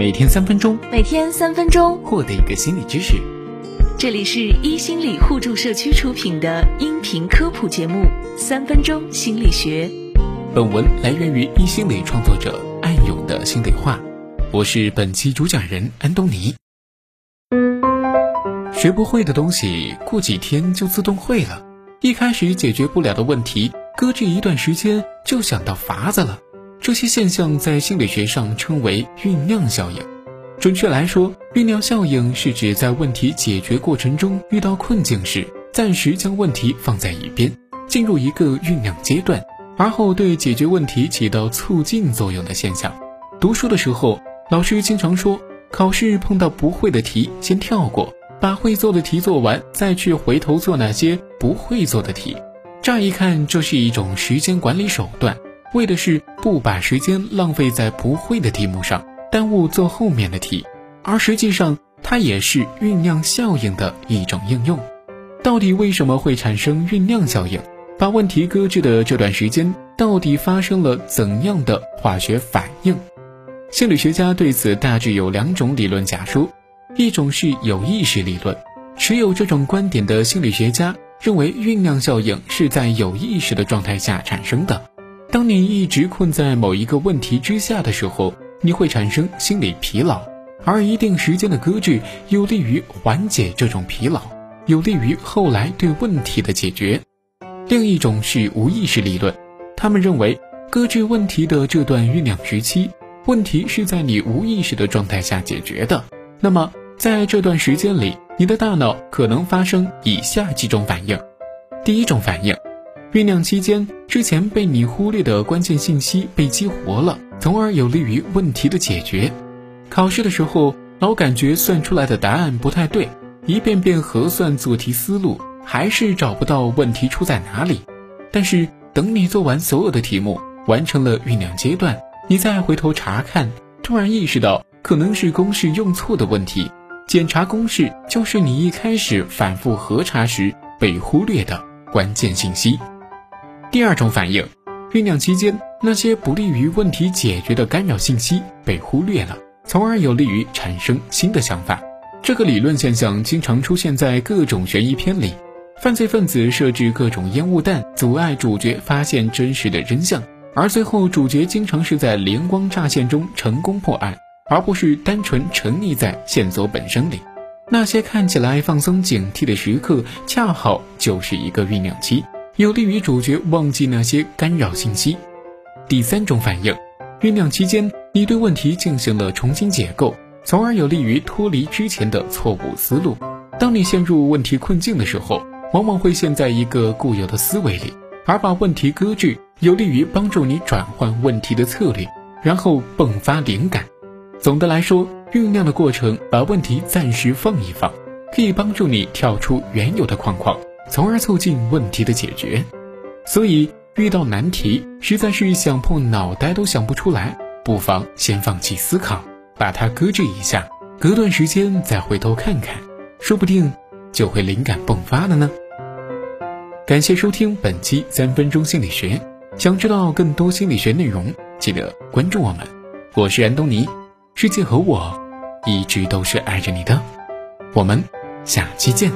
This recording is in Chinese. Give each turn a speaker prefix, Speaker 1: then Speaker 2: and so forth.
Speaker 1: 每天三分钟，
Speaker 2: 每天三分钟，
Speaker 1: 获得一个心理知识。
Speaker 2: 这里是一心理互助社区出品的音频科普节目《三分钟心理学》。
Speaker 1: 本文来源于一心理创作者艾勇的心里话，我是本期主讲人安东尼。学不会的东西，过几天就自动会了；一开始解决不了的问题，搁置一段时间就想到法子了。这些现象在心理学上称为酝酿效应。准确来说，酝酿效应是指在问题解决过程中遇到困境时，暂时将问题放在一边，进入一个酝酿阶段，而后对解决问题起到促进作用的现象。读书的时候，老师经常说，考试碰到不会的题，先跳过，把会做的题做完，再去回头做那些不会做的题。乍一看，这是一种时间管理手段。为的是不把时间浪费在不会的题目上，耽误做后面的题，而实际上它也是酝酿效应的一种应用。到底为什么会产生酝酿效应？把问题搁置的这段时间，到底发生了怎样的化学反应？心理学家对此大致有两种理论假说，一种是有意识理论，持有这种观点的心理学家认为酝酿效应是在有意识的状态下产生的。当你一直困在某一个问题之下的时候，你会产生心理疲劳，而一定时间的搁置有利于缓解这种疲劳，有利于后来对问题的解决。另一种是无意识理论，他们认为搁置问题的这段酝酿时期，问题是在你无意识的状态下解决的。那么在这段时间里，你的大脑可能发生以下几种反应：第一种反应。酝酿期间，之前被你忽略的关键信息被激活了，从而有利于问题的解决。考试的时候，老感觉算出来的答案不太对，一遍遍核算做题思路，还是找不到问题出在哪里。但是等你做完所有的题目，完成了酝酿阶段，你再回头查看，突然意识到可能是公式用错的问题。检查公式就是你一开始反复核查时被忽略的关键信息。第二种反应，酝酿期间那些不利于问题解决的干扰信息被忽略了，从而有利于产生新的想法。这个理论现象经常出现在各种悬疑片里，犯罪分子设置各种烟雾弹，阻碍主角发现真实的真相，而最后主角经常是在灵光乍现中成功破案，而不是单纯沉溺在线索本身里。那些看起来放松警惕的时刻，恰好就是一个酝酿期。有利于主角忘记那些干扰信息。第三种反应，酝酿期间，你对问题进行了重新解构，从而有利于脱离之前的错误思路。当你陷入问题困境的时候，往往会陷在一个固有的思维里，而把问题搁置，有利于帮助你转换问题的策略，然后迸发灵感。总的来说，酝酿的过程把问题暂时放一放，可以帮助你跳出原有的框框。从而促进问题的解决，所以遇到难题，实在是想破脑袋都想不出来，不妨先放弃思考，把它搁置一下，隔段时间再回头看看，说不定就会灵感迸发了呢。感谢收听本期三分钟心理学，想知道更多心理学内容，记得关注我们。我是安东尼，世界和我一直都是爱着你的，我们下期见。